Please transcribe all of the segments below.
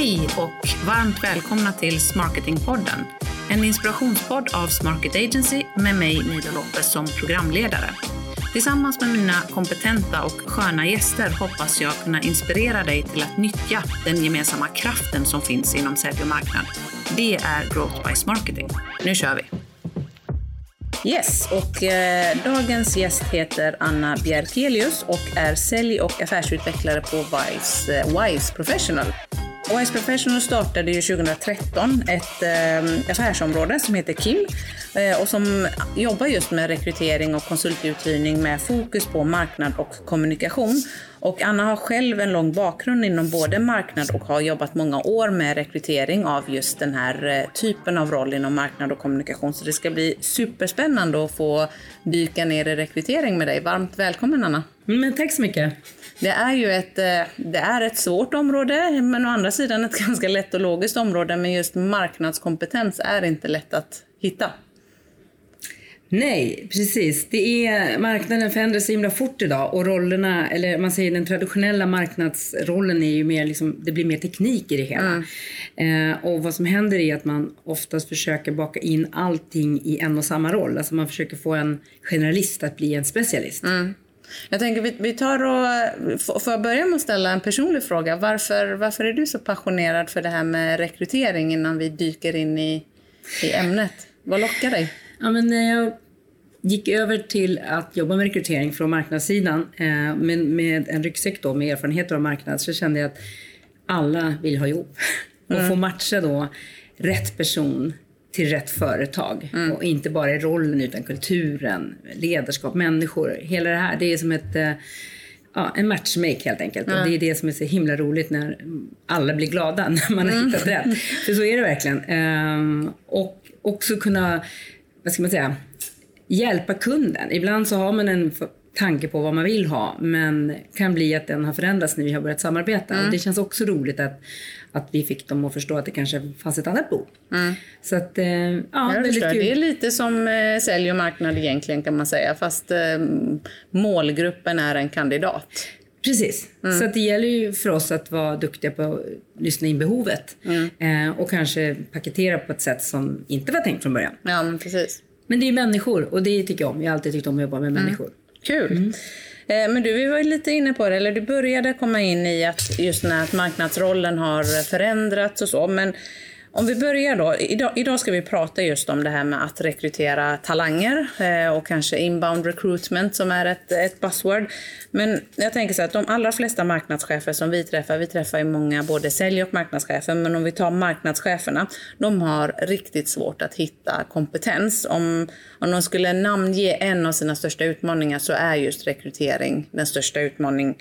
Hej och varmt välkomna till Smarketingpodden. En inspirationspodd av Smarket Agency med mig Nida Lopez som programledare. Tillsammans med mina kompetenta och sköna gäster hoppas jag kunna inspirera dig till att nyttja den gemensamma kraften som finns inom sälj och marknad. Det är Growth by Smarketing. Nu kör vi! Yes, och eh, dagens gäst heter Anna Bjerkelius och är sälj och affärsutvecklare på Wise, eh, Wise Professional. Wise Professional startade ju 2013 ett eh, affärsområde som heter KIM eh, och som jobbar just med rekrytering och konsultuthyrning med fokus på marknad och kommunikation. Och Anna har själv en lång bakgrund inom både marknad och har jobbat många år med rekrytering av just den här eh, typen av roll inom marknad och kommunikation. Så det ska bli superspännande att få dyka ner i rekrytering med dig. Varmt välkommen Anna! Mm, men tack så mycket! Det är ju ett, eh, det är ett svårt område, men å andra sidan ett ganska lätt och logiskt område. Men just marknadskompetens är inte lätt att hitta. Nej, precis. Det är, marknaden förändras så himla fort idag och rollerna, eller man säger den traditionella marknadsrollen är ju mer liksom, det blir mer teknik i det hela. Mm. Eh, och vad som händer är att man oftast försöker baka in allting i en och samma roll. Alltså man försöker få en generalist att bli en specialist. Mm. Jag tänker vi, vi tar och, får jag börja med att ställa en personlig fråga? Varför, varför är du så passionerad för det här med rekrytering innan vi dyker in i, i ämnet? Vad lockar dig? Ja, men när jag gick över till att jobba med rekrytering från marknadssidan eh, med, med en ryggsäck då, med erfarenheter av marknad så kände jag att alla vill ha jobb. Mm. Och få matcha då rätt person till rätt företag. Mm. Och inte bara i rollen utan kulturen, ledarskap, människor. Hela det här, det är som ett eh, ja, en matchmake helt enkelt. Mm. Och det är det som är så himla roligt när alla blir glada när man har mm. hittat rätt. För så är det verkligen. Um, och också kunna, vad ska man säga, hjälpa kunden. Ibland så har man en tanke på vad man vill ha men kan bli att den har förändrats när vi har börjat samarbeta. Mm. Och det känns också roligt att, att vi fick dem att förstå att det kanske fanns ett annat behov. Mm. Så att, eh, ja, väldigt kul. Det är lite som eh, sälj och marknad egentligen kan man säga fast eh, målgruppen är en kandidat. Precis. Mm. Så det gäller ju för oss att vara duktiga på att lyssna in behovet mm. eh, och kanske paketera på ett sätt som inte var tänkt från början. Ja, men precis. Men det är människor och det tycker jag om. Jag har alltid tyckt om att jobba med mm. människor. Kul. Eh, men du, vi var ju lite inne på det, eller du började komma in i att just när marknadsrollen har förändrats och så. Men om vi börjar då. Idag, idag, ska vi prata just om det här med att rekrytera talanger eh, och kanske inbound recruitment som är ett, ett buzzword. Men jag tänker så att de allra flesta marknadschefer som vi träffar, vi träffar ju många både sälj och marknadschefer, men om vi tar marknadscheferna, de har riktigt svårt att hitta kompetens. Om, om de skulle namnge en av sina största utmaningar så är just rekrytering den största utmaningen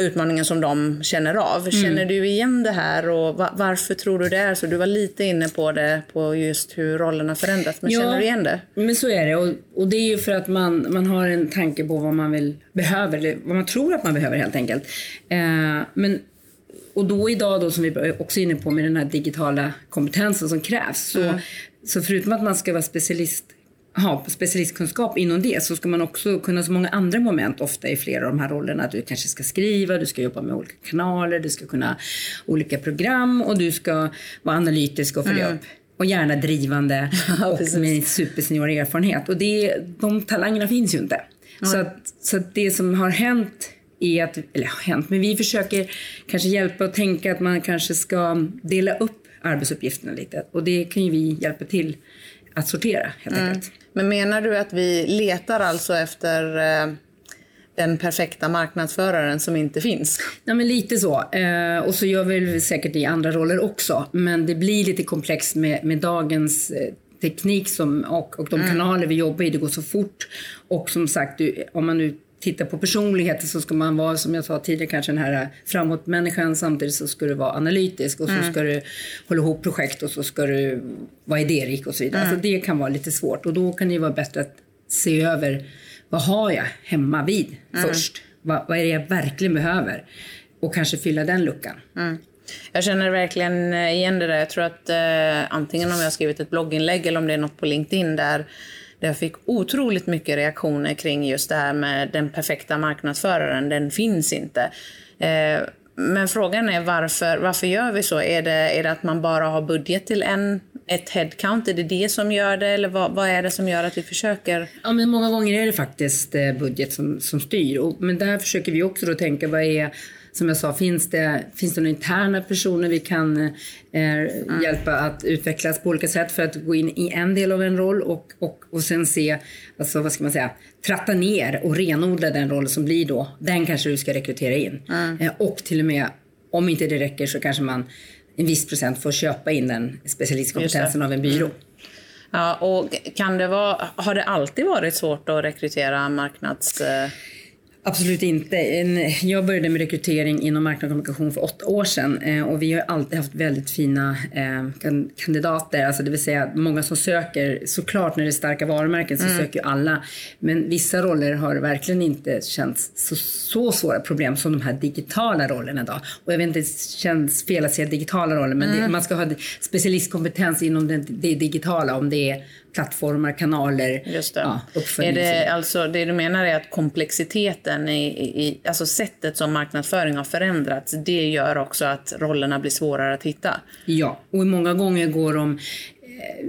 utmaningen som de känner av. Mm. Känner du igen det här och varför tror du det är så? Du var lite inne på det, på just hur rollerna förändrats, men ja, känner du igen det? men så är det och, och, det är ju för att man, man har en tanke på vad man vill, behöver, eller vad man tror att man behöver helt enkelt. Eh, men och då idag då som vi också är inne på med den här digitala kompetensen som krävs. Så, mm. så förutom att man ska vara specialist ha specialistkunskap inom det så ska man också kunna så många andra moment ofta i flera av de här rollerna. Du kanske ska skriva, du ska jobba med olika kanaler, du ska kunna olika program och du ska vara analytisk och följa mm. upp. Och gärna drivande och med supersenior erfarenhet. Och det, de talangerna finns ju inte. Mm. Så, att, så att det som har hänt är att, eller har hänt, men vi försöker kanske hjälpa och tänka att man kanske ska dela upp arbetsuppgifterna lite. Och det kan ju vi hjälpa till att sortera helt mm. enkelt. Men menar du att vi letar alltså efter eh, den perfekta marknadsföraren som inte finns? Ja, men lite så. Eh, och så gör vi säkert i andra roller också. Men det blir lite komplext med, med dagens eh, teknik som, och, och de mm. kanaler vi jobbar i. Det går så fort. Och som sagt, om man nu tittar på personligheten så ska man vara, som jag sa tidigare, kanske den här framåtmänniskan. Samtidigt så ska du vara analytisk och så mm. ska du hålla ihop projekt och så ska du vara idérik och så vidare. Mm. Alltså det kan vara lite svårt och då kan det vara bättre att se över vad har jag hemma vid mm. först? Vad, vad, är det jag verkligen behöver? Och kanske fylla den luckan. Mm. Jag känner verkligen igen det där. Jag tror att eh, antingen om jag har skrivit ett blogginlägg eller om det är något på LinkedIn där där jag fick otroligt mycket reaktioner kring just det här med den perfekta marknadsföraren. Den finns inte. Eh, men frågan är varför, varför gör vi så? Är det, är det att man bara har budget till en, ett headcount? Är det det som gör det? Eller vad, vad är det som gör att vi försöker? Ja, men många gånger är det faktiskt eh, budget som, som styr. Och, men där försöker vi också då tänka vad är som jag sa, finns det, finns det några interna personer vi kan eh, mm. hjälpa att utvecklas på olika sätt för att gå in i en del av en roll och, och, och sen se, alltså vad ska man säga, tratta ner och renodla den roll som blir då. Den kanske du ska rekrytera in. Mm. Eh, och till och med, om inte det räcker så kanske man en viss procent får köpa in den specialistkompetensen av en byrå. Mm. Ja, och kan det vara, har det alltid varit svårt att rekrytera marknads... Absolut inte. Jag började med rekrytering inom marknad och kommunikation för åtta år sedan eh, och vi har alltid haft väldigt fina eh, kandidater, alltså det vill säga många som söker. Såklart när det är starka varumärken så mm. söker alla, men vissa roller har verkligen inte känts så, så svåra problem som de här digitala rollerna idag. Och jag vet inte, det känns fel att säga digitala roller, men mm. det, man ska ha specialistkompetens inom det, det digitala om det är plattformar, kanaler. Just det. Ja, är det, alltså, det du menar är att komplexiteten i, i, alltså sättet som marknadsföring har förändrats, det gör också att rollerna blir svårare att hitta? Ja, och många gånger går de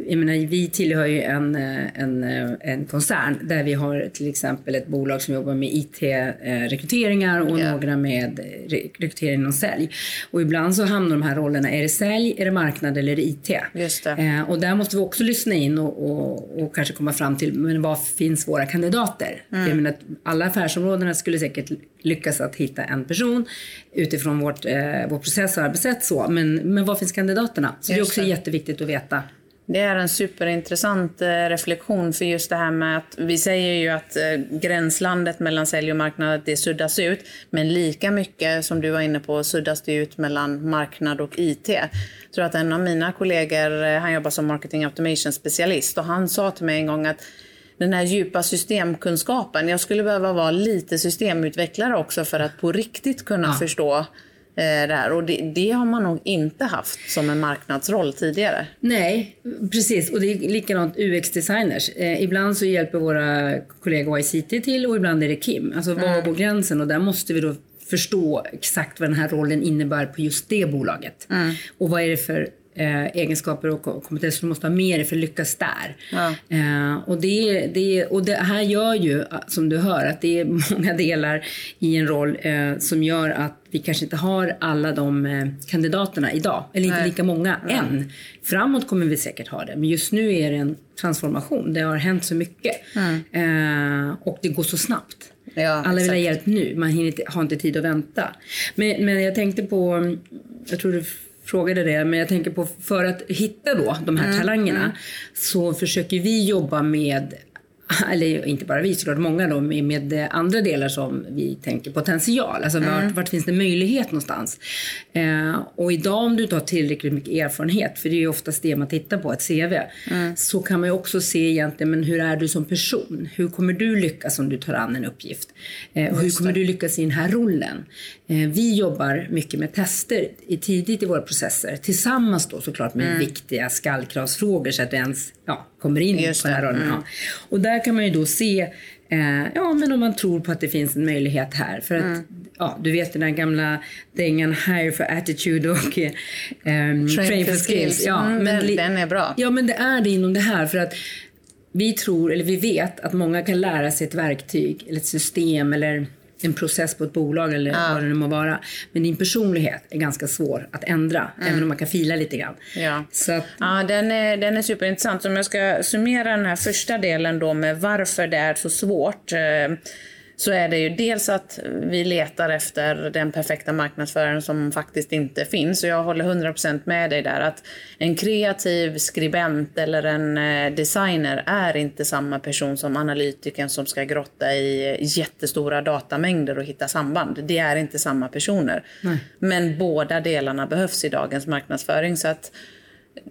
jag menar, vi tillhör ju en, eh, en, eh, en koncern där vi har till exempel ett bolag som jobbar med IT-rekryteringar och yeah. några med rekrytering och sälj. Och ibland så hamnar de här rollerna, är det sälj, är det marknad eller är det IT? Just det. och där måste vi också lyssna in och, och, och kanske komma fram till, men var finns våra kandidater? Mm. Jag menar, alla affärsområdena skulle säkert lyckas att hitta en person utifrån vårt, eh, vår process och arbetssätt så, men, men var finns kandidaterna? Så Just det är också det. jätteviktigt att veta det är en superintressant eh, reflektion för just det här med att vi säger ju att eh, gränslandet mellan sälj och marknad det suddas ut. Men lika mycket som du var inne på suddas det ut mellan marknad och IT. Jag tror att en av mina kollegor, eh, han jobbar som marketing automation specialist och han sa till mig en gång att den här djupa systemkunskapen, jag skulle behöva vara lite systemutvecklare också för att på riktigt kunna ja. förstå där. Och det, det, har man nog inte haft som en marknadsroll tidigare. Nej, precis. Och det är likadant UX-designers. Eh, ibland så hjälper våra kollegor ICT till och ibland är det Kim. Alltså var mm. går gränsen? Och där måste vi då förstå exakt vad den här rollen innebär på just det bolaget. Mm. Och vad är det för eh, egenskaper och kompetenser du måste ha med dig för att lyckas där. Ja. Eh, och, det, det, och det här gör ju, som du hör, att det är många delar i en roll eh, som gör att vi kanske inte har alla de eh, kandidaterna idag, eller inte Nej. lika många ja. än. Framåt kommer vi säkert ha det, men just nu är det en transformation. Det har hänt så mycket mm. och det går så snabbt. Ja, Alla vill ha hjälp nu, man inte, har inte tid att vänta. Men, men jag tänkte på, jag tror du frågade det, men jag tänker på för att hitta då de här mm, talangerna mm. så försöker vi jobba med eller inte bara vi såklart, många då med, med andra delar som vi tänker potential. Alltså mm. vart, vart finns det möjlighet någonstans? Eh, och idag om du inte har tillräckligt mycket erfarenhet, för det är ju oftast det man tittar på, ett CV, mm. så kan man ju också se egentligen, men hur är du som person? Hur kommer du lyckas om du tar an en uppgift? Eh, och hur kommer du lyckas i den här rollen? Eh, vi jobbar mycket med tester i, tidigt i våra processer, tillsammans då såklart med mm. viktiga skallkravsfrågor så att du ens ja, kommer in Just på den här rollen. Mm. Ja. Och där kan man ju då se, eh, ja men om man tror på att det finns en möjlighet här. För att, mm. ja, du vet den där gamla dängan hire for attitude och eh, train, train, for skills. skills. Ja, mm, men, den, den är bra. Ja, men det är det inom det här. för att vi tror, eller vi vet att många kan lära sig ett verktyg eller ett system eller en process på ett bolag eller ja. vad det nu må vara. Men din personlighet är ganska svår att ändra, mm. även om man kan fila lite grann. Ja, så att... ja den, är, den är superintressant. Så om jag ska summera den här första delen då med varför det är så svårt. Eh, så är det ju dels att vi letar efter den perfekta marknadsföraren som faktiskt inte finns. Och jag håller 100% med dig där att en kreativ skribent eller en eh, designer är inte samma person som analytikern som ska grotta i jättestora datamängder och hitta samband. Det är inte samma personer. Nej. Men båda delarna behövs i dagens marknadsföring. Så att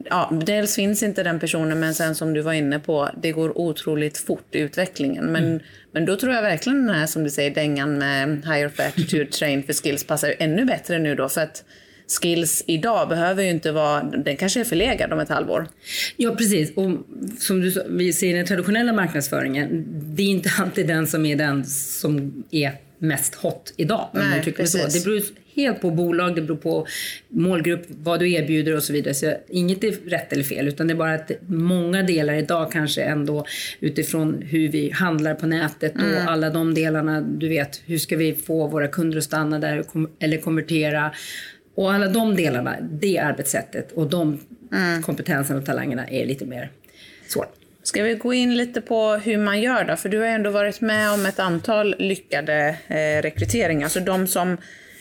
ja, dels finns inte den personen, men sen som du var inne på, det går otroligt fort i utvecklingen. Men, mm. men då tror jag verkligen den här, som du säger, dängan med higher attitude, train for skills passar ännu bättre nu då. För att skills idag behöver ju inte vara, den kanske är förlegad om ett halvår. Ja precis, och som du vi ser i den traditionella marknadsföringen, det är inte alltid den som är den som är mest hot idag. Nej, det så. precis. Det beror helt på bolag, det beror på målgrupp, vad du erbjuder och så vidare. Så inget är rätt eller fel utan det är bara att många delar idag kanske ändå utifrån hur vi handlar på nätet och Mm. alla de delarna, du vet, hur ska vi få våra kunder att stanna där eller konvertera? Och alla de delarna, det arbetssättet och de Mm. kompetenserna och talangerna är lite mer svårt. Ska vi gå in lite på hur man gör då? För du har ändå varit med om ett antal lyckade eh, rekryteringar. Alltså de som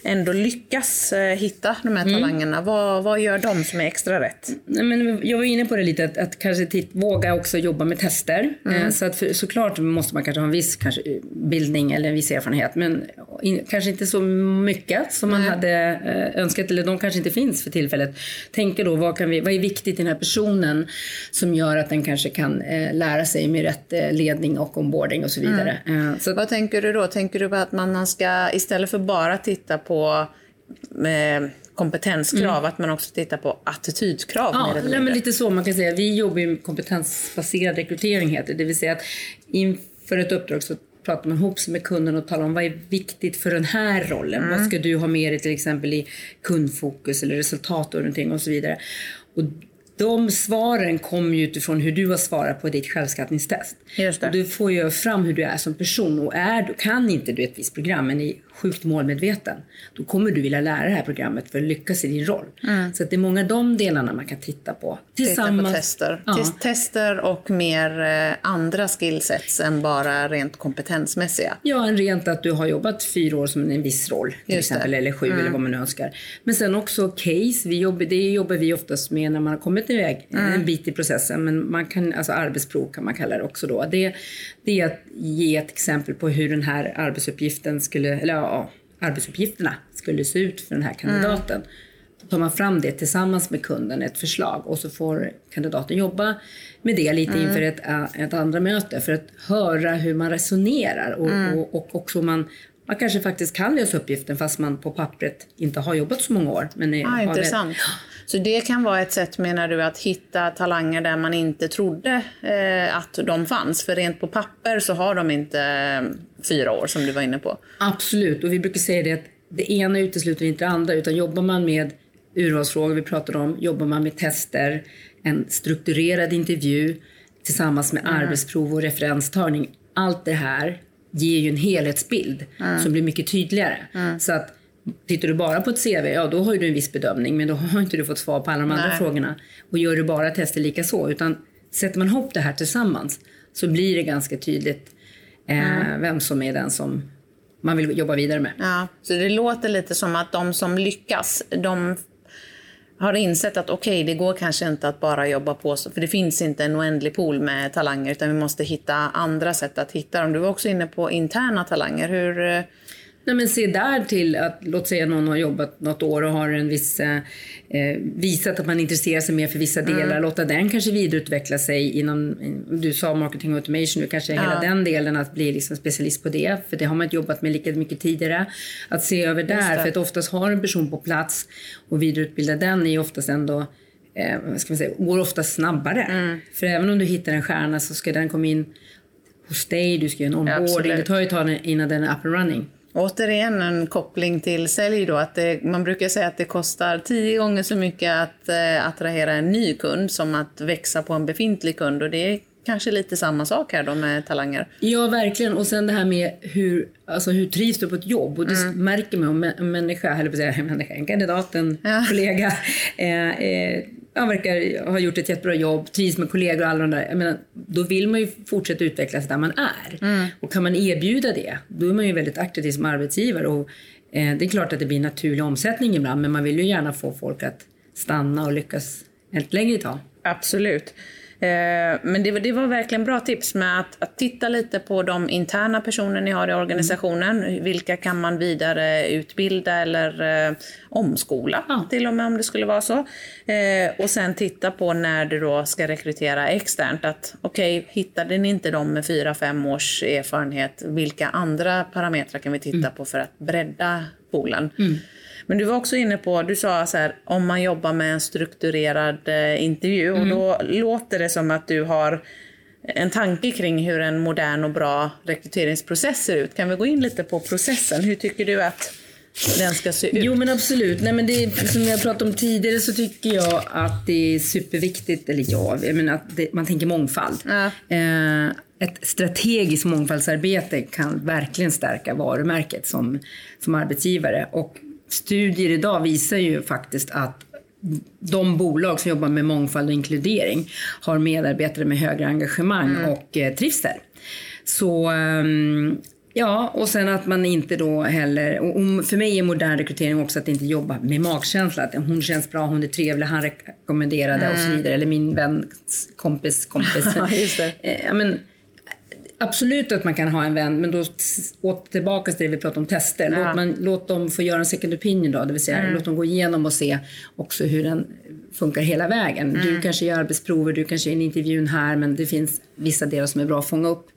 ändå lyckas eh, hitta de här talangerna, vad, vad gör de som är extra rätt? Men jag var inne på det lite, att, att kanske titt, våga också jobba med tester. Eh, så att för, såklart måste man kanske ha en viss kanske, bildning eller en viss erfarenhet, men in, kanske inte så mycket som man hade eh, önskat, eller de kanske inte finns för tillfället. Tänka då, vad, kan vi, vad är viktigt i den här personen som gör att den kanske kan eh, lära sig med rätt eh, ledning och onboarding och så vidare. Eh, så Vad tänker du då? Tänker du på att man ska, istället för bara titta på eh, kompetenskrav, att man också tittar på attitydkrav? Ja, nej, men lite så man kan säga. Vi jobbar ju med kompetensbaserad rekrytering heter det. Det vill säga att inför ett uppdrag så pratar man ihop sig med kunden och talar om vad är viktigt för den här rollen. Vad ska du ha med dig till exempel i kundfokus eller resultatorientering och så vidare. Och de svaren kommer ju utifrån hur du har svarat på ditt självskattningstest. Just det. Och du får ju fram hur du är som person och är, du kan inte du ett visst program men är sjukt målmedveten, då kommer du vilja lära det här programmet för att lyckas i din roll. Så att det är många av de delarna man kan titta på. Titta på tester. Ja. Tes- Tester och mer eh, andra skillsets än bara rent kompetensmässiga. Ja, en rent att du har jobbat fyra år som en viss roll till Just det. exempel, eller sju eller vad man nu önskar. Men sen också case, vi jobbar, det jobbar vi oftast med när man har kommit iväg en bit i processen, men man kan, alltså arbetsprov kan man kalla det också då. Det, det är att ge ett exempel på hur den här arbetsuppgiften skulle, eller ja, arbetsuppgifterna skulle se ut för den här kandidaten. Då tar man fram det tillsammans med kunden, ett förslag och så får kandidaten jobba med det lite inför ett, ett andra möte för att höra hur man resonerar och, och, och också man, man kanske faktiskt kan lösa uppgiften fast man på pappret inte har jobbat så många år. Men är, Ah, har intressant. Så det kan vara ett sätt, menar du, att hitta talanger där man inte trodde eh, att de fanns? För rent på papper så har de inte eh, fyra år, som du var inne på. Absolut, och vi brukar säga det att det ena utesluter inte det andra utan jobbar man med urvalsfrågor vi pratade om, jobbar man med tester, en strukturerad intervju tillsammans med arbetsprov och referenstagning. Allt det här ger ju en helhetsbild som blir mycket tydligare. Så att tittar du bara på ett CV, ja då har du en viss bedömning men då har inte du fått svar på alla de andra Nej. frågorna. Och gör du bara tester lika så, utan sätter man ihop det här tillsammans så blir det ganska tydligt eh, vem som är den som man vill jobba vidare med. Ja, så det låter lite som att de som lyckas, de har insett att okej, det går kanske inte att bara jobba på så, för det finns inte en oändlig pool med talanger, utan vi måste hitta andra sätt att hitta dem. Du var också inne på interna talanger. Hur... Nej, men se där till att, låt säga någon har jobbat något år och har en viss, eh, eh, visat att man intresserar sig mer för vissa delar. Låta den kanske vidareutveckla sig inom, du sa marketing automation, nu kanske hela den delen att bli liksom specialist på det. För det har man inte jobbat med lika mycket tidigare. Att se över där, för att oftast har en person på plats och vidareutbilda den är oftast ändå eh, ska man säga, går ofta snabbare. För även om du hittar en stjärna så ska den komma in hos dig, du ska göra en onboarding. Absolut. det tar ju ett tag innan den är up and running. Återigen en koppling till sälj då, att det, man brukar säga att det kostar tio gånger så mycket att eh, attrahera en ny kund som att växa på en befintlig kund och det är kanske lite samma sak här då med talanger. Ja, verkligen. Och sen det här med hur, alltså hur trivs du på ett jobb? Och det märker man om en- en människa, eller på att säga en människa, en kandidat, en Ja. kollega, eh, eh, han verkar ha gjort ett jättebra jobb, trivs med kollegor och alla de där. Jag menar, då vill man ju fortsätta utvecklas där man är. Och kan man erbjuda det, då är man ju väldigt aktiv som arbetsgivare. Och, eh, det är klart att det blir naturlig omsättning ibland, men man vill ju gärna få folk att stanna och lyckas ett längre tag. Absolut. Eh, Men det var, det var verkligen bra tips med att, att titta lite på de interna personer ni har i organisationen. Vilka kan man vidareutbilda eller eh, omskola Ja. till och med om det skulle vara så. Eh, och sen titta på när du då ska rekrytera externt. Att okej, hittade ni inte dem med fyra fem års erfarenhet, vilka andra parametrar kan vi titta på för att bredda poolen? Men du var också inne på, du sa så här, om man jobbar med en strukturerad eh, intervju och då låter det som att du har en tanke kring hur en modern och bra rekryteringsprocess ser ut. Kan vi gå in lite på processen? Hur tycker du att den ska se ut? Jo men absolut. Nej, men det, som jag pratade om tidigare så tycker jag att det är superviktigt, eller ja, jag menar att det, man tänker mångfald. Ja. Eh, ett strategiskt mångfaldsarbete kan verkligen stärka varumärket som, som arbetsgivare. Och studier idag visar ju faktiskt att de bolag som jobbar med mångfald och inkludering har medarbetare med högre engagemang Mm. och eh, trivsel. Så ehm, ja, och sen att man inte då heller, och för mig är modern rekrytering också att inte jobba med magkänsla. Att hon känns bra, hon är trevlig, han rekommenderade och så vidare. Eller min vän, kompis, kompis. Mm. Eh, ja, men, Absolut att man kan ha en vän, men då åter tillbaka till det vi pratade om tester. Ja. Låt, man, låt dem få göra en second opinion då, det vill säga låt dem gå igenom och se också hur den funkar hela vägen. Du kanske gör arbetsprover, du kanske är i en intervjun här, men det finns vissa delar som är bra att fånga upp.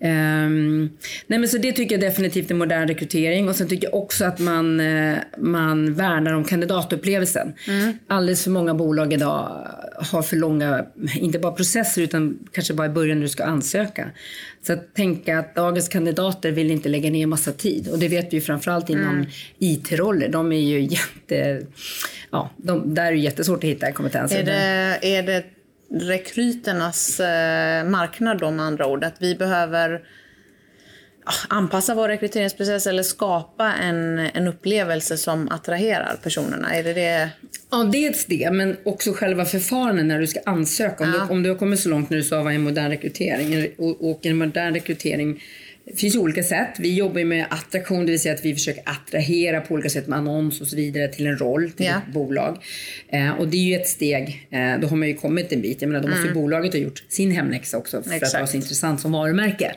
Ehm, nej men så det tycker jag definitivt är modern rekrytering och sen tycker jag också att man, eh, man värnar om kandidatupplevelsen. Alldeles för många bolag idag har för långa, inte bara processer utan kanske bara i början när du ska ansöka. Så att tänka att dagens kandidater vill inte lägga ner massa tid och det vet vi ju framförallt inom IT-roller. De är ju jätte, ja, de, där är det jättesvårt att hitta kompetenser. Är det, är det rekryternas eh, marknad då med andra ord? Att vi behöver anpassa vår rekryteringsprocess eller skapa en, en upplevelse som attraherar personerna? Är det det? Ja, dels det, men också själva förfarandet när du ska ansöka. Om, Ja. du, om du har kommit så långt när du sa vad en modern rekrytering. Och, och en modern rekrytering det finns ju olika sätt. Vi jobbar med attraktion, det vill säga att vi försöker attrahera på olika sätt med annons och så vidare till en roll, till Ja. ett bolag. Eh, och det är ju ett steg, eh, då har man ju kommit en bit. Jag menar, då måste ju bolaget ha gjort sin hemläxa också för att Exakt. vara så intressant som varumärke.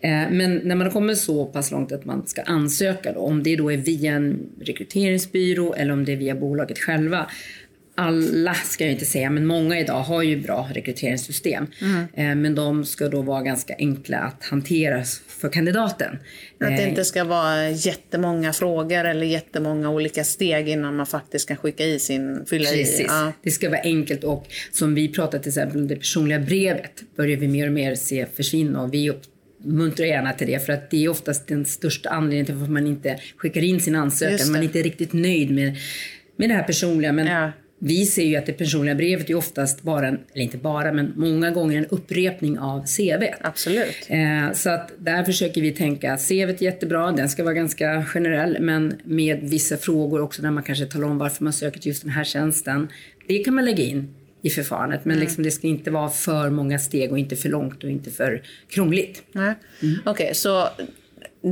Eh, men när man har kommit så pass långt att man ska ansöka då, om det då är via en rekryteringsbyrå eller om det är via bolaget själva. Alla ska jag inte säga, men många idag har ju bra rekryteringssystem. Eh, men de ska då vara ganska enkla att hantera för kandidaten. Att det Eh, inte ska vara jättemånga frågor eller jättemånga olika steg innan man faktiskt kan skicka i sin, fylla Precis. i. Ja. Det ska vara enkelt och som vi pratar till exempel om det personliga brevet börjar vi mer och mer se försvinna och vi uppmuntrar gärna till det för att det är oftast den största anledningen till varför man inte skickar in sin ansökan. Man är inte riktigt nöjd med, med det här personliga men Ja. Vi ser ju att det personliga brevet är oftast bara, en, eller inte bara, men många gånger en upprepning av CV. Absolut. Eh, så att där försöker vi tänka CV är jättebra, den ska vara ganska generell men med vissa frågor också där man kanske talar om varför man söker till just den här tjänsten. Det kan man lägga in i förfarandet men liksom det ska inte vara för många steg och inte för långt och inte för krångligt. Mm. Okej, så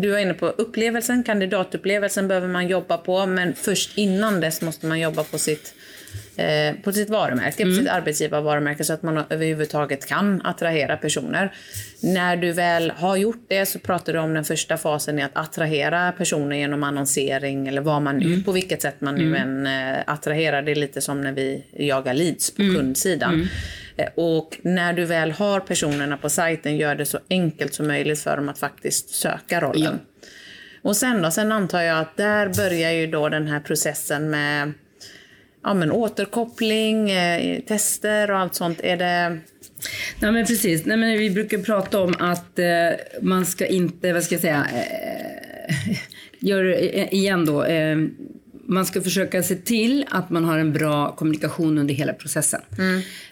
du var inne på upplevelsen, kandidatupplevelsen behöver man jobba på, men först innan dess måste man jobba på sitt, eh, på sitt varumärke, Mm. på sitt arbetsgivarvarumärke så att man överhuvudtaget kan attrahera personer. När du väl har gjort det så pratar du om den första fasen i att attrahera personer genom annonsering eller vad man Mm. på vilket sätt man nu än eh, attraherar. Det är lite som när vi jagar leads på Mm. kundsidan. Eh, Och när du väl har personerna på sajten, gör det så enkelt som möjligt för dem att faktiskt söka rollen. Och sen då? Sen antar jag att där börjar ju då den här processen med ja, men återkoppling, eh, tester och allt sånt. Är det... Nej men precis, Nej, men vi brukar prata om att eh, man ska inte, vad ska jag säga, eh, gör igen då. Eh, man ska försöka se till att man har en bra kommunikation under hela processen.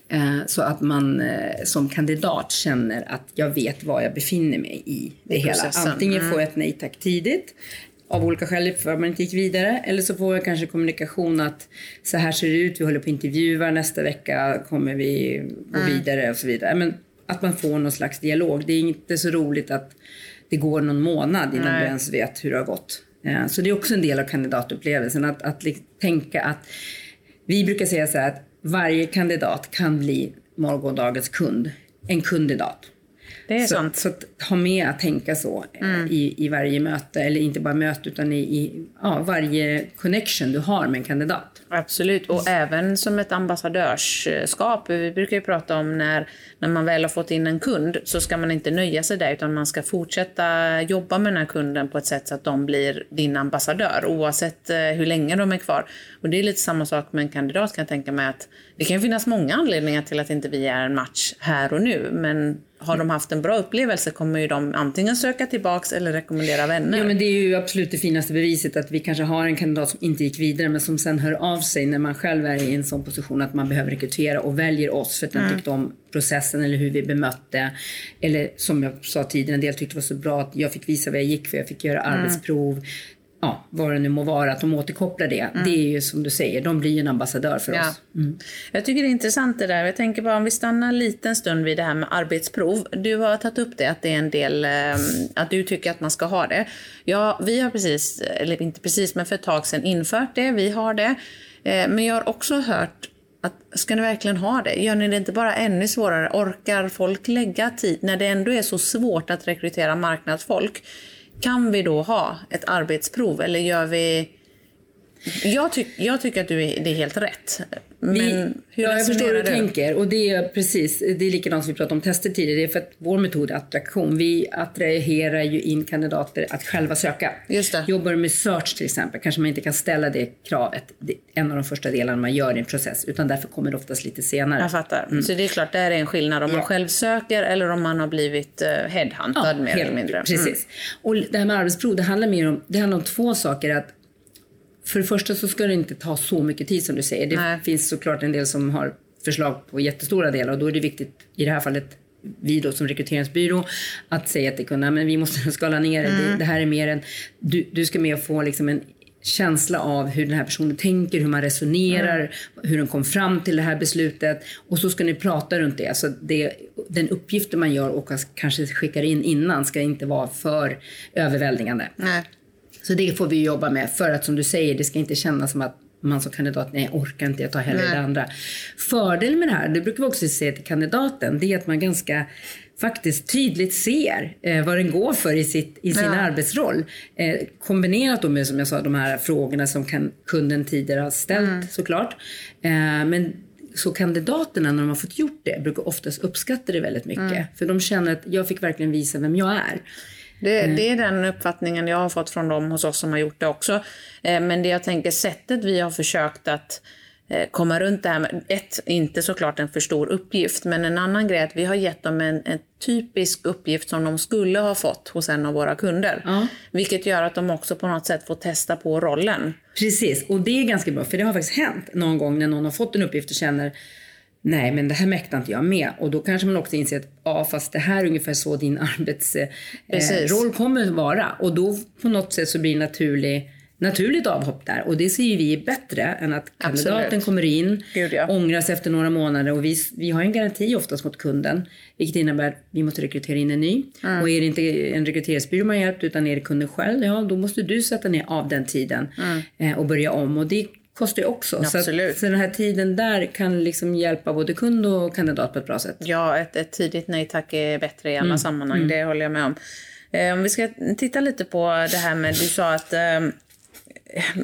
Eh, så att man som kandidat känner att jag vet var jag befinner mig i det hela. processen. Antingen får jag ett nej tack tidigt av olika skäl för att man inte gick vidare. Eller så får jag kanske kommunikation att så här ser det ut, vi håller på att intervjua, nästa vecka kommer vi gå vidare och så vidare. Men att man får någon slags dialog. Det är inte så roligt att det går någon månad innan Nej. du ens vet hur det har gått. Eh, Så det är också en del av kandidatupplevelsen. Att, att tänka att vi brukar säga så här att varje kandidat kan bli morgondagens kund. En kandidat. Det är så, sant. Så att ha med att tänka så eh, i, i varje möte, eller inte bara möte utan i, i ja, varje connection du har med en kandidat. Absolut, och även som ett ambassadörskap. Vi brukar ju prata om när, när man väl har fått in en kund så ska man inte nöja sig där utan man ska fortsätta jobba med den här kunden på ett sätt så att de blir din ambassadör oavsett eh, hur länge de är kvar. Och det är lite samma sak med en kandidat kan jag tänka mig att det kan finnas många anledningar till att inte vi är en match här och nu men har de haft en bra upplevelse kommer ju de antingen söka tillbaks eller rekommendera vänner. Ja, men det är ju absolut det finaste beviset att vi kanske har en kandidat som inte gick vidare men som sen hör av sig när man själv är i en sån position att man behöver rekrytera och väljer oss för att den mm. tyckte om processen eller hur vi bemötte. Eller som jag sa tidigare, en del tyckte det var så bra att jag fick visa vad jag gick för jag fick göra mm. arbetsprov ja, vad det nu må vara, att de återkopplar det. Mm. Det är ju som du säger, de blir ju en ambassadör för ja. oss. Mm. Jag tycker det är intressant det där. Jag tänker bara om vi stannar en liten stund vid det här med arbetsprov. Du har tagit upp det, att det är en del, ehm, att du tycker att man ska ha det. Ja, vi har precis, eller inte precis, men för ett tag sedan infört det. Vi har det. Eh, men jag har också hört att ska ni verkligen ha det? Gör ni det inte bara ännu svårare? Orkar folk lägga tid när det ändå är så svårt att rekrytera marknadsfolk? Kan vi då ha ett arbetsprov eller gör vi... Jag, tyck, jag tycker att du är, det är helt rätt. Men vi, hur ja, jag förstår hur du, tänker. Och det är precis, det är likadant som vi pratade om tester tidigare. Det är för att vår metod är attraktion. Vi attraherar ju in kandidater att själva söka. Just det. Jobbar med search till exempel kanske man inte kan ställa det kravet. Det är en av de första delarna man gör i en process. Utan därför kommer det oftast lite senare. Jag fattar. Mm. Så det är klart, det är en skillnad om ja. man själv söker eller om man har blivit uh, headhuntad ja, mer eller mindre. Mm. Precis. Och det här med arbetsprov, det handlar mer om, det handlar om två saker. Att för det första så ska det inte ta så mycket tid som du säger. Det Nej. finns såklart en del som har förslag på jättestora delar och då är det viktigt i det här fallet vi då som rekryteringsbyrå att säga till kunderna men vi måste skala ner mm. det. Det här är mer än, du, du ska med och få liksom en känsla av hur den här personen tänker, hur man resonerar, mm. hur den kom fram till det här beslutet. Och så ska ni prata runt det. Så det, den uppgiften man gör och kanske skickar in innan ska inte vara för överväldigande. Nej. Så det får vi jobba med för att som du säger, det ska inte kännas som att man som kandidat, nej jag orkar inte, jag tar hellre det andra. Fördelen med det här, det brukar vi också säga till kandidaten, det är att man ganska faktiskt tydligt ser eh, vad den går för i, sitt, i sin ja. arbetsroll. Eh, kombinerat då med som jag sa de här frågorna som kan, kunden tidigare har ställt mm. såklart. Eh, men så kandidaterna när de har fått gjort det brukar oftast uppskatta det väldigt mycket. Mm. För de känner att jag fick verkligen visa vem jag är. Det, mm. det, är den uppfattningen jag har fått från dem hos oss som har gjort det också. Eh, men det jag tänker, sättet vi har försökt att eh, komma runt det här med, ett, inte såklart en för stor uppgift, men en annan grej är att vi har gett dem en, en typisk uppgift som de skulle ha fått hos en av våra kunder. Ja. Vilket gör att de också på något sätt får testa på rollen. Precis, och det är ganska bra, för det har faktiskt hänt någon gång när någon har fått en uppgift och känner nej men det här mäktar inte jag med. Och då kanske man också inser att ja fast det här är ungefär så din arbetsroll eh, kommer att vara. Och då på något sätt så blir det naturlig, naturligt avhopp där. Och det ser ju vi bättre än att kandidaten Absolut. kommer in, Gud, ja. ångras efter några månader. Och vi, vi har en garanti oftast mot kunden. Vilket innebär att vi måste rekrytera in en ny. Mm. Och är det inte en rekryteringsbyrå man hjälpt utan är det kunden själv, ja då måste du sätta ner av den tiden mm. eh, och börja om. Och det kostar ju också. Absolut. Så, så den här tiden där kan liksom hjälpa både kund och kandidat på ett bra sätt. Ja, ett, ett tidigt nej tack är bättre i alla mm. sammanhang. Mm. Det håller jag med om. Eh, om vi ska titta lite på det här med, du sa att eh,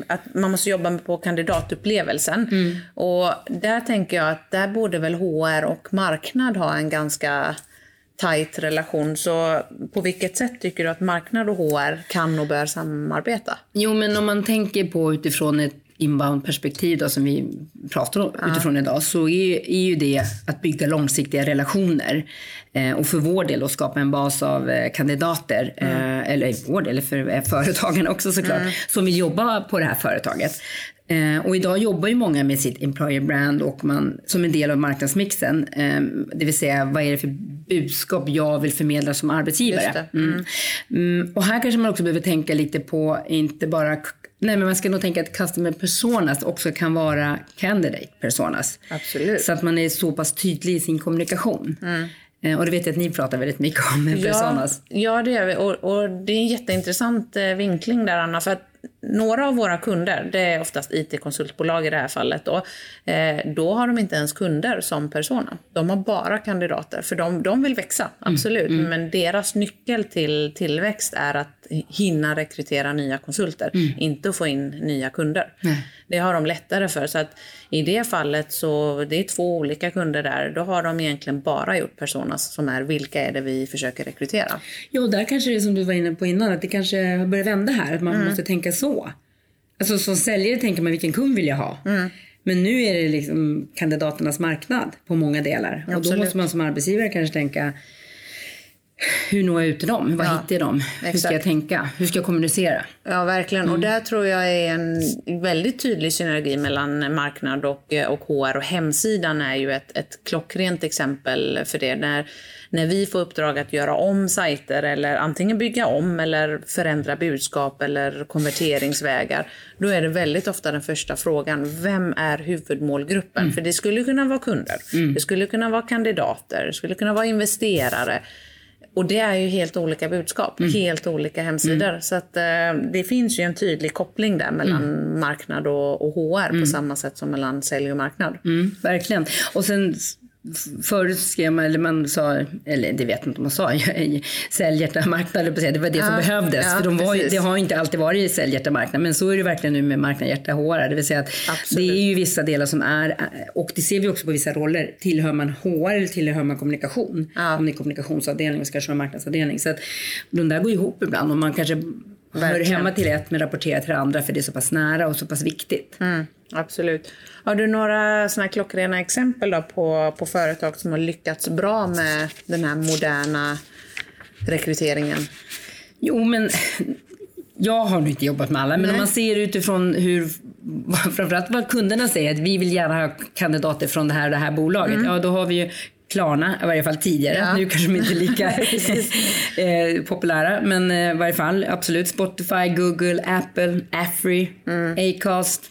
att man måste jobba på kandidatupplevelsen. Mm. Och där tänker jag att där borde väl HR och marknad ha en ganska tajt relation. Så på vilket sätt tycker du att marknad och HR kan och bör samarbeta? Jo, men om man tänker på utifrån ett inbound-perspektiv som vi pratar om ja. utifrån idag så är, är ju det att bygga långsiktiga relationer. Eh, och för vår del att skapa en bas av eh, kandidater, mm. eh, eller vår del, för eh, företagen också såklart, mm. som vill jobba på det här företaget. Eh, och idag jobbar ju många med sitt employer brand och man, som en del av marknadsmixen. Eh, det vill säga, vad är det för budskap jag vill förmedla som arbetsgivare? Mm. Mm. Mm. Och här kanske man också behöver tänka lite på, inte bara Nej, men man ska nog tänka att customer personas också kan vara candidate personas. Absolut. Så att man är så pass tydlig i sin kommunikation. Mm. Eh, och det vet jag att ni pratar väldigt mycket om personas. Ja, det gör vi. Och, och, det är en jätteintressant eh, vinkling där, Anna. För att några av våra kunder, det är oftast IT-konsultbolag i det här fallet, då, eh, då har de inte ens kunder som persona. De har bara kandidater, för de, de vill växa, mm, absolut. Mm, mm. Men deras nyckel till tillväxt är att hinna rekrytera nya konsulter, mm. inte att få in nya kunder. Nej. Det har de lättare för. Så att i det fallet så, det är två olika kunder där, då har de egentligen bara gjort personas som är vilka är det vi försöker rekrytera. Jo, där kanske det är som du var inne på innan, att det kanske börjar vända här, att man mm. måste tänka så. Alltså som säljare tänker man vilken kund vill jag ha? Mm. Men nu är det liksom kandidaternas marknad på många delar. Absolut. Och då måste man som arbetsgivare kanske tänka hur når jag ut till dem? Vad Ja, hittar jag dem? Hur ska exakt. jag tänka? Hur ska jag kommunicera? Ja, verkligen. Och där tror jag är en väldigt tydlig synergi mellan marknad och, och HR. Och hemsidan är ju ett, ett klockrent exempel för det. När, när vi får uppdrag att göra om sajter eller antingen bygga om eller förändra budskap eller konverteringsvägar. Då är det väldigt ofta den första frågan, vem är huvudmålgruppen? För det skulle kunna vara kunder, det skulle kunna vara kandidater, det skulle kunna vara investerare. Och det är ju helt olika budskap, helt olika hemsidor. Så att, eh, det finns ju en tydlig koppling där mellan marknad och, och HR på samma sätt som mellan sälj och marknad. Mm, verkligen. Och sen förut skrev man, eller man sa, eller det vet jag inte om man sa, säljhjärtamarknad, det var det som Ja, behövdes. ja, för de var, precis. det har inte alltid varit säljhjärtamarknad, men så är det verkligen nu med marknad hjärta HR. Det vill säga att Absolut. det är ju vissa delar som är, och det ser vi också på vissa roller, tillhör man HR eller tillhör man kommunikation? Ja. Om det är kommunikationsavdelning och kanske har marknadsavdelning. Så att de där går ihop ibland och man kanske hör Verkligen. hemma till ett men rapporterar till det andra för det är så pass nära och så pass viktigt. Mm, absolut. Har du några såna klockrena exempel då på, på företag som har lyckats bra med den här moderna rekryteringen? Jo, men jag har nog inte jobbat med alla, men Nej. om man ser utifrån hur, framförallt vad kunderna säger, att vi vill gärna ha kandidater från det här och det här bolaget, ja då har vi ju Klarna, i varje fall tidigare. Mm. Ja. Nu kanske de inte är lika eh, populära. Men eh, i varje fall absolut Spotify, Google, Apple, Afry, Mm. Acast,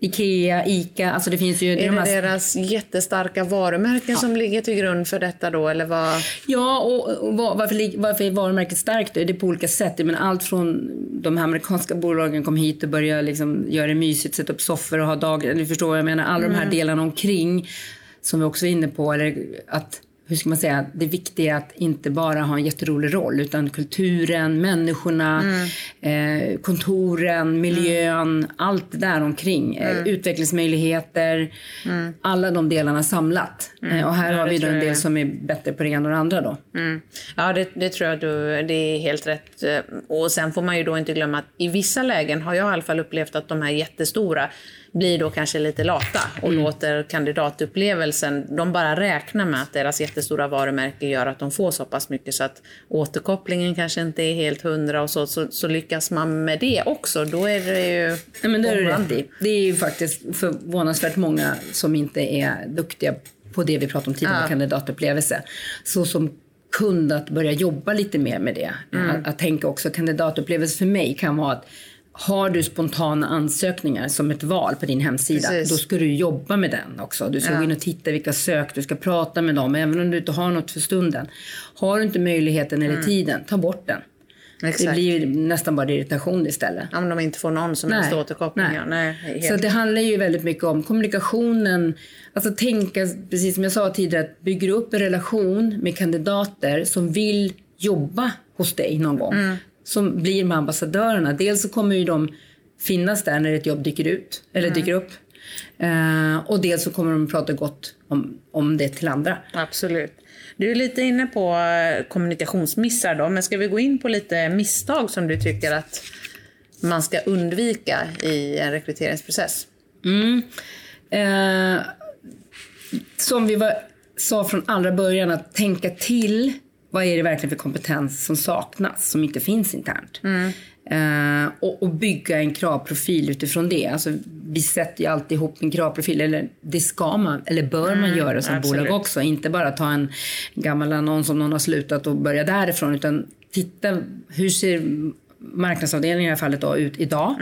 Ikea, Ica. Alltså det finns ju... Är de det här- deras jättestarka varumärken som ligger till grund för detta då? Eller vad? Ja, och, och var- varför, varför är varumärket starkt? Det är på olika sätt. Men allt från de här amerikanska bolagen kom hit och började liksom göra det mysigt, sätta upp soffor och ha dagar. Du förstår vad jag menar? Alla de här delarna omkring som vi också var inne på. Eller att, hur ska man säga? Det viktiga är att inte bara ha en jätterolig roll utan kulturen, människorna, eh, kontoren, miljön, allt det där omkring. Eh, utvecklingsmöjligheter, alla de delarna samlat. Eh, och här Ja, har vi då en del jag. som är bättre på det ena och det andra då. Mm. Ja, det, det tror jag du, det är helt rätt. Eh, Och sen får man ju då inte glömma att i vissa lägen har jag i alla fall upplevt att de här jättestora blir då kanske lite lata och låter kandidatupplevelsen, de bara räknar med att deras jättestora varumärke gör att de får så pass mycket så att återkopplingen kanske inte är helt hundra och så, så, så lyckas man med det också, då är det ju... Nej, men det rätt i. Det är ju faktiskt förvånansvärt många som inte är duktiga på det vi pratade om tidigare, Ja. kandidatupplevelse. Så som kund att börja jobba lite mer med det. Mm. Att, att tänka också kandidatupplevelse för mig kan vara att har du spontana ansökningar som ett val på din hemsida, Precis. då ska du jobba med den också. Du ska Ja. gå in och titta vilka sök, du ska prata med dem, även om du inte har något för stunden. Har du inte möjligheten eller tiden, ta bort den. Det Mm. Exakt. blir nästan bara irritation istället. Om de inte får någon som helst återkoppling. nej. Nej, helt. Så det handlar ju väldigt mycket om kommunikationen. Alltså tänka, precis som jag sa tidigare, att bygger du upp en relation med kandidater som vill jobba hos dig någon gång. Mm. Som blir med ambassadörerna. Dels så kommer ju de finnas där när ett jobb dyker ut, eller Mm. dyker upp. Eh, och dels så kommer de prata gott om, om det till andra. Absolut. Du är lite inne på eh, kommunikationsmissar då, men ska vi gå in på lite misstag som du tycker att man ska undvika i en rekryteringsprocess? Mm. Eh, som vi var, sa från allra början, att tänka till. Vad är det verkligen för kompetens som saknas, som inte finns internt? Eh, och, och bygga en kravprofil utifrån det. Alltså, vi sätter ju alltid ihop en kravprofil, eller det ska man, eller bör man göra som absolut. bolag också. Inte bara ta en gammal annons om någon har slutat och börja därifrån, utan titta hur ser marknadsavdelningen i det här fallet då, ut idag.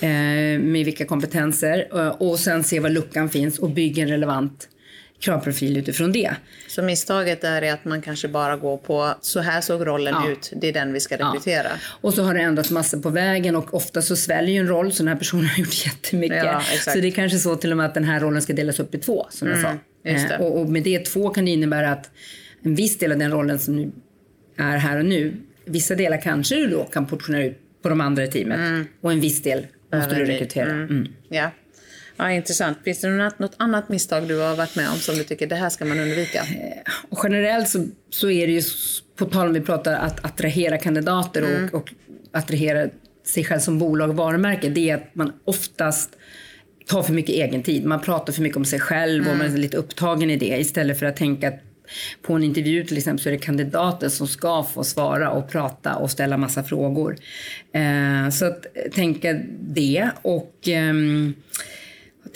Eh, med vilka kompetenser. Eh, och sen se var luckan finns och bygga en relevant kravprofil utifrån det. Så misstaget där är att man kanske bara går på så här såg rollen Ja. ut, det är den vi ska rekrytera. Och så har det ändrats massor på vägen och ofta så sväljer ju en roll så den här personen har gjort jättemycket. Ja, så det är kanske så till och med att den här rollen ska delas upp i två som jag sa. Mm. Eh, och, och med det två kan det innebära att en viss del av den rollen som nu är här och nu, vissa delar kanske du då kan portionera ut på de andra i teamet och en viss del måste du rekrytera. Mm. Ja. Ja, intressant. Finns det något, annat misstag du har varit med om som du tycker det här ska man undvika? Och generellt så, så är det ju, på tal om vi pratar att attrahera kandidater och, och attrahera sig själv som bolag och varumärke, det är att man oftast tar för mycket egen tid. Man pratar för mycket om sig själv och man är lite upptagen i det istället för att tänka att på en intervju till exempel så är det kandidaten som ska få svara och prata och ställa massa frågor. Eh, så att tänka det och ehm,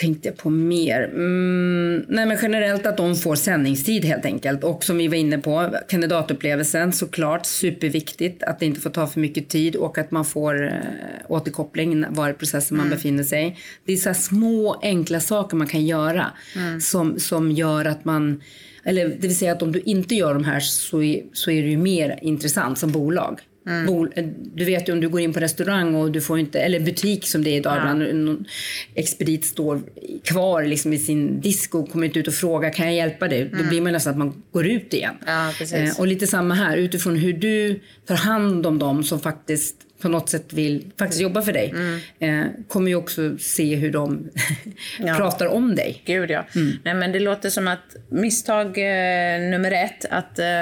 tänkte jag på mer? Mm, nej men generellt att de får sändningstid helt enkelt. Och som vi var inne på, kandidatupplevelsen såklart superviktigt. Att det inte får ta för mycket tid och att man får eh, återkoppling var i processen man mm. befinner sig. Det är så små enkla saker man kan göra mm. som, som gör att man eller det vill säga att om du inte gör de här så är, så är det ju mer intressant som bolag. Mm. Du vet ju om du går in på restaurang och du får inte, eller butik som det är idag, ja. ibland expedit står kvar liksom i sin disk och kommer inte ut och frågar kan jag hjälpa dig? Mm. Då blir man nästan att man går ut igen. Ja, eh, och lite samma här, utifrån hur du tar hand om dem som faktiskt på något sätt vill faktiskt jobba för dig mm. eh, kommer ju också se hur de ja. pratar om dig. Gud ja. Mm. Nej, men det låter som att misstag eh, nummer ett, att eh,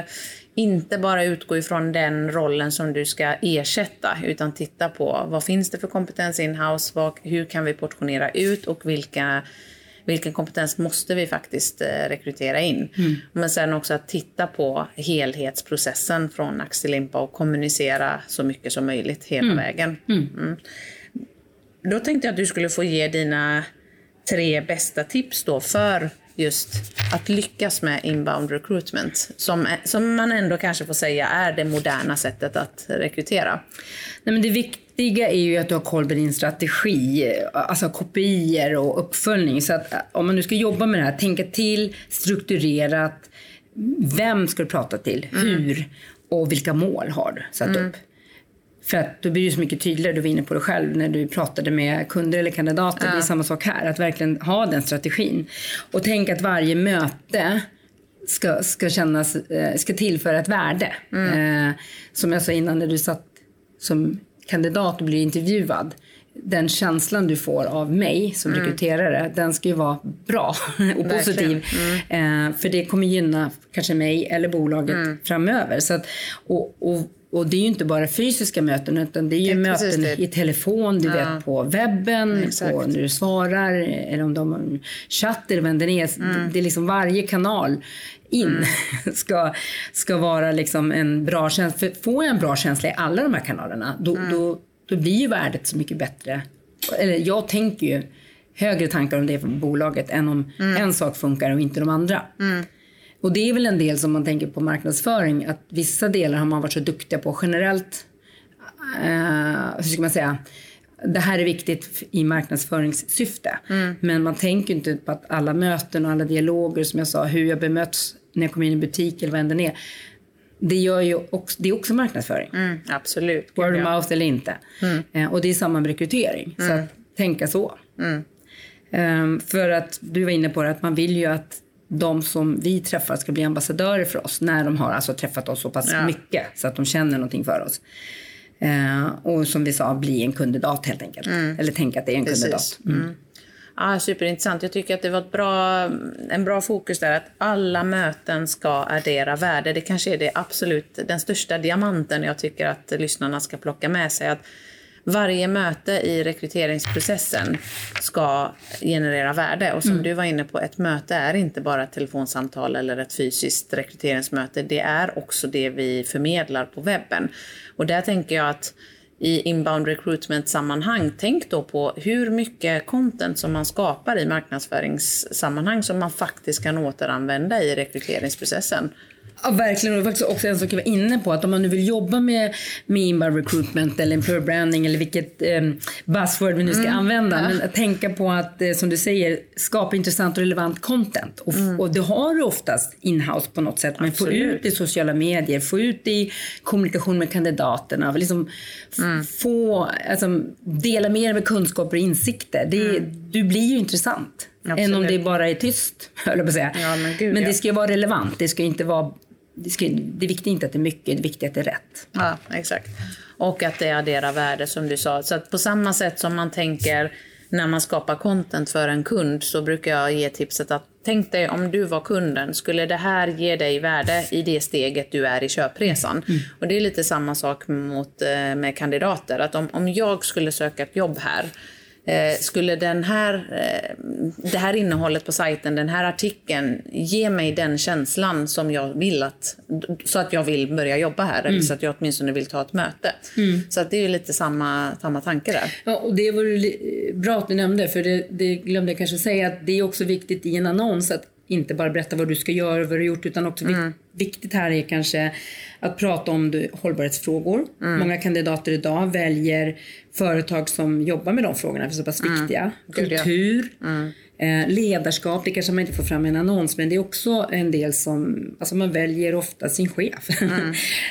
inte bara utgå ifrån den rollen som du ska ersätta, utan titta på vad finns det för kompetens inhouse, vad, hur kan vi portionera ut och vilka, vilken kompetens måste vi faktiskt eh, rekrytera in. Mm. Men sen också att titta på helhetsprocessen från ax till limpa och kommunicera så mycket som möjligt hela mm. vägen. Mm. mm. Då tänkte jag att du skulle få ge dina tre bästa tips då för just att lyckas med inbound recruitment, som, som man ändå kanske får säga är det moderna sättet att rekrytera? Nej, men det viktiga är ju att du har koll på din strategi, alltså kopior och uppföljning. Så att om man nu ska jobba med det här, tänka till strukturerat. Vem ska du prata till? Mm. Hur? Och vilka mål har du satt mm. upp? För att då blir det så mycket tydligare, du var inne på det själv när du pratade med kunder eller kandidater. Ja. Det är samma sak här, att verkligen ha den strategin. Och tänk att varje möte ska, ska kännas, eh, ska tillföra ett värde. Mm. Eh, som jag sa innan när du satt som kandidat och blir intervjuad. Den känslan du får av mig som mm. rekryterare, den ska ju vara bra och positiv. Mm. Eh, för det kommer gynna kanske mig eller bolaget mm. framöver. Så att, och, och och det är ju inte bara fysiska möten utan det är ju det, möten i telefon, du ja. vet på webben, på när du svarar eller om de har chatt eller det är. Mm. Det är liksom varje kanal in mm. ska, ska vara liksom en bra känsla. För får jag en bra känsla i alla de här kanalerna då, mm. då, då blir ju värdet så mycket bättre. Eller jag tänker ju högre tankar om det för bolaget än om mm. en sak funkar och inte de andra. Och det är väl en del som man tänker på marknadsföring, att vissa delar har man varit så duktiga på generellt. Uh, hur ska man säga? Det här är viktigt i marknadsföringssyfte. Mm. Men man tänker inte på att alla möten och alla dialoger, som jag sa, hur jag bemöts när jag kommer in i butik eller vad än det är. Det, gör ju också, det är också marknadsföring. Mm, absolut. Word of mouth eller inte. Mm. Uh, och det är samma med rekrytering. Så mm. att tänka så. Um, för att du var inne på det, att man vill ju att de som vi träffar ska bli ambassadörer för oss när de har alltså träffat oss så pass ja. mycket så att de känner någonting för oss. Eh, och som vi sa, bli en kandidat helt enkelt. Mm. Eller tänka att det är en kandidat. Mm. Mm. Ah, superintressant. Jag tycker att det var ett bra, en bra fokus där att alla möten ska addera värde. Det kanske är det absolut den största diamanten jag tycker att lyssnarna ska plocka med sig. Att varje möte i rekryteringsprocessen ska generera värde. Och som mm. du var inne på, ett möte är inte bara ett telefonsamtal eller ett fysiskt rekryteringsmöte. Det är också det vi förmedlar på webben. Och där tänker jag att i inbound recruitment sammanhang, tänk då på hur mycket content som man skapar i marknadsföringssammanhang som man faktiskt kan återanvända i rekryteringsprocessen. Ja, verkligen. Och det var faktiskt också en sak jag var inne på. Att om man nu vill jobba med, med inbound recruitment eller employer branding eller vilket eh, buzzword vi nu ska mm. använda. Ja. Men att tänka på att, eh, som du säger, skapa intressant och relevant content. Och, mm. och det har du oftast inhouse på något sätt. Men Absolut. få ut det i sociala medier, få ut det i kommunikation med kandidaterna. Liksom mm. få, alltså, dela mer med kunskaper och insikter. Det, mm. Du blir ju intressant. Absolut. Än om det bara är tyst, höll jag på att säga. Ja, men, Gud, men det ska ju vara relevant. Det ska inte vara det, ska, det är viktigt inte att det är mycket, det är viktigt att det är rätt. Ja, exakt. Och att det adderar värde som du sa. Så att på samma sätt som man tänker när man skapar content för en kund så brukar jag ge tipset att tänk dig om du var kunden, skulle det här ge dig värde i det steget du är i köpresan? Mm. Och det är lite samma sak mot, eh, med kandidater, att om, om jag skulle söka ett jobb här Eh, skulle den här, eh, det här innehållet på sajten, den här artikeln, ge mig den känslan som jag vill att, så att jag vill börja jobba här, eller så att jag åtminstone vill ta ett möte. Så att det är ju lite samma, samma tanke där. Ja, och det var bra att du nämnde, för det, det glömde jag kanske säga, att det är också viktigt i en annons att inte bara berätta vad du ska göra och vad du har gjort, utan också vik- viktigt här är kanske att prata om hållbarhetsfrågor. Många kandidater idag väljer företag som jobbar med de frågorna, för så pass viktiga. Gud, ja. Kultur, eh, ledarskap, det kanske man inte får fram i en annons, men det är också en del som, alltså man väljer ofta sin chef.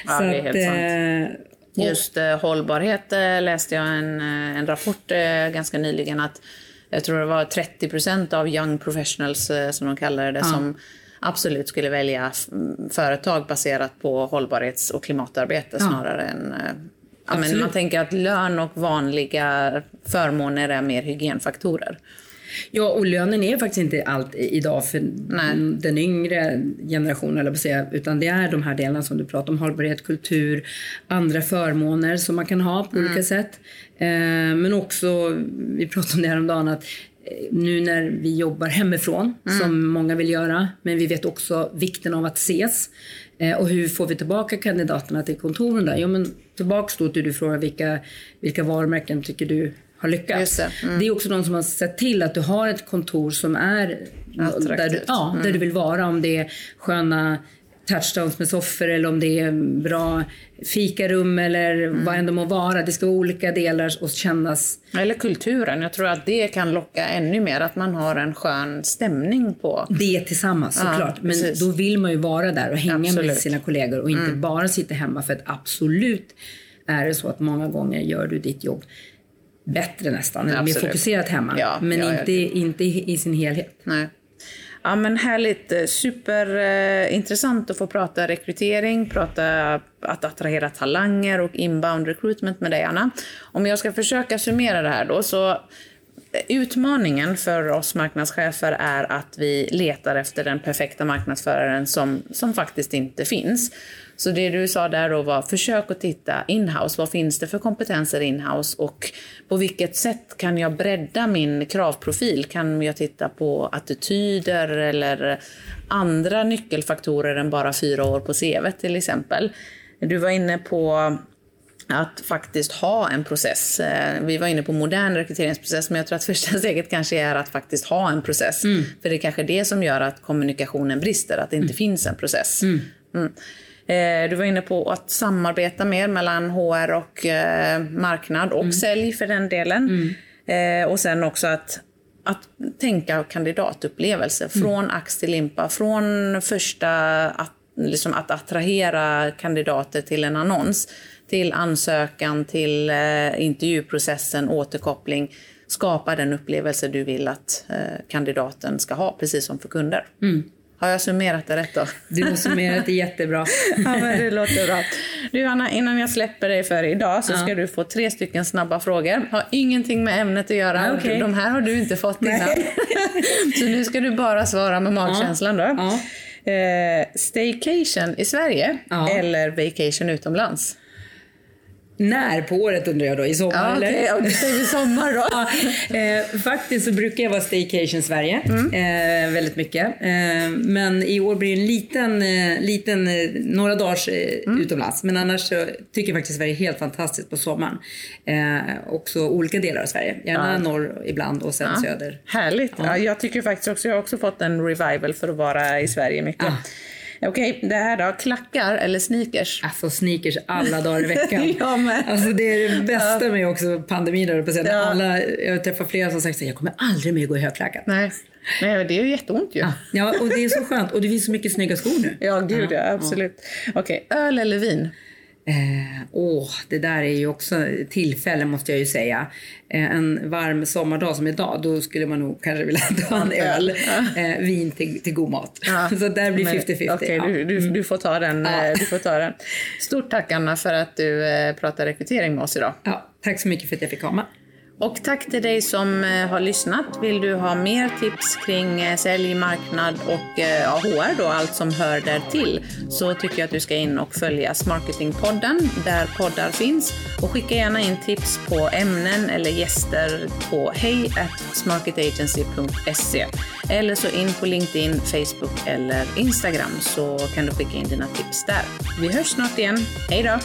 Ja, det är helt sant. eh, Just eh, hållbarhet eh, läste jag en, eh, en rapport eh, ganska nyligen att jag tror det var 30% av young professionals, som de kallar det, som absolut skulle välja mm, företag baserat på hållbarhets och klimatarbete snarare än... Ja, men man tänker att lön och vanliga förmåner är mer hygienfaktorer. Ja, och lönen är faktiskt inte allt idag för den yngre generationen, eller säga, utan det är de här delarna som du pratar om, hållbarhet, kultur, andra förmåner som man kan ha på olika sätt. Eh, men också, vi pratade om det här om dagen att eh, nu när vi jobbar hemifrån, som många vill göra, men vi vet också vikten av att ses. Eh, och hur får vi tillbaka kandidaterna till kontoren där? Jo, men tillbaks då till du frågar vilka, vilka varumärken tycker du har lyckats? Det. Det är också de som har sett till att du har ett kontor som är där du, Attraktivt. ja, där du vill vara. Om det är sköna touchdowns med soffor eller om det är bra fikarum eller vad än det må vara. Det ska vara olika delar och kännas... Eller kulturen. Jag tror att det kan locka ännu mer, att man har en skön stämning på... Det tillsammans såklart. Men precis. då vill man ju vara där och hänga med Absolut. Mm. sina kollegor och inte bara sitta hemma. För att absolut är det så att många gånger gör du ditt jobb bättre nästan. Eller mer fokuserat hemma. Ja, men ja, ja. inte, inte i i sin helhet. Nej. Ja men härligt, eh, superintressant att få prata rekrytering, prata att attrahera talanger och inbound recruitment med dig Anna. Om jag ska försöka summera det här då så eh, Utmaningen för oss marknadschefer är att vi letar efter den perfekta marknadsföraren som, som faktiskt inte finns. Så det du sa där då var, försök att titta inhouse. Vad finns det för kompetenser inhouse och på vilket sätt kan jag bredda min kravprofil? Kan jag titta på attityder eller andra nyckelfaktorer än bara fyra år på CV till exempel? Du var inne på att faktiskt ha en process. Eh, Vi var inne på modern rekryteringsprocess, men jag tror att första steget kanske är att faktiskt ha en process. För det är kanske det som gör att kommunikationen brister, att det inte finns en process. Mm. Eh, Du var inne på att samarbeta mer mellan HR och eh, marknad och sälj för den delen. Eh, Och sen också att att tänka kandidatupplevelse från ax till limpa, från första att, liksom att attrahera kandidater till en annons, till ansökan, till eh, intervjuprocessen, återkoppling. Skapa den upplevelse du vill att eh, kandidaten ska ha, precis som för kunder. Har jag summerat det rätt då? Du har summerat det jättebra. Ja, men det låter bra. Du Anna, innan jag släpper dig för idag så ska du få tre stycken snabba frågor. Har ingenting med ämnet att göra. Okej. De här har du inte fått innan. så nu ska du bara svara med magkänslan då. Ja. Eh, staycation i Sverige Ja. eller vacation utomlands? När på året undrar jag då? I sommar Ja, eller? ja, du säger sommar då. Ja, eh, faktiskt så brukar jag vara staycation Sverige Mm. eh, väldigt mycket. Eh, men i år blir det en liten, eh, liten eh, några dagars eh, Mm. utomlands. Men annars så tycker jag faktiskt Sverige är helt fantastiskt på sommaren. Också olika delar av Sverige. Gärna Ja. norr ibland och sen söder. Härligt. Ja. jag tycker faktiskt också, jag har också fått en revival för att vara i Sverige mycket. Okej, det här då. Klackar eller sneakers? Alltså sneakers alla dagar i veckan. Jag med. Alltså det är det bästa med också pandemin. där, på. Ja. Alla, jag träffar flera som sagt att jag kommer aldrig mer gå i högklackat. Nej. Nej, det är ju jätteont ju. Ja. ja, och det är så skönt. Och det finns så mycket snygga skor nu. Ja, gud ja, absolut. Okej, öl eller vin? Eh, åh, det där är ju också tillfälle måste jag ju säga. Eh, en varm sommardag som idag, då skulle man nog kanske vilja ta en öl. Eh, vin till, till god mat. Så där blir Men, 50-50. Okej, ja. du, du, du, får ta den, Ja. eh, du får ta den. Stort tack Anna för att du eh, pratar rekrytering med oss idag. Ja, tack så mycket för att jag fick komma. Och tack till dig som eh, har lyssnat. Vill du ha mer tips kring eh, sälj, marknad och eh, ja, HR då, allt som hör där till, så tycker jag att du ska in och följa Smarketingpodden där poddar finns och skicka gärna in tips på ämnen eller gäster på hej smarketagency.se eller så in på LinkedIn, Facebook eller Instagram så kan du skicka in dina tips där. Vi hörs snart igen. Hej då!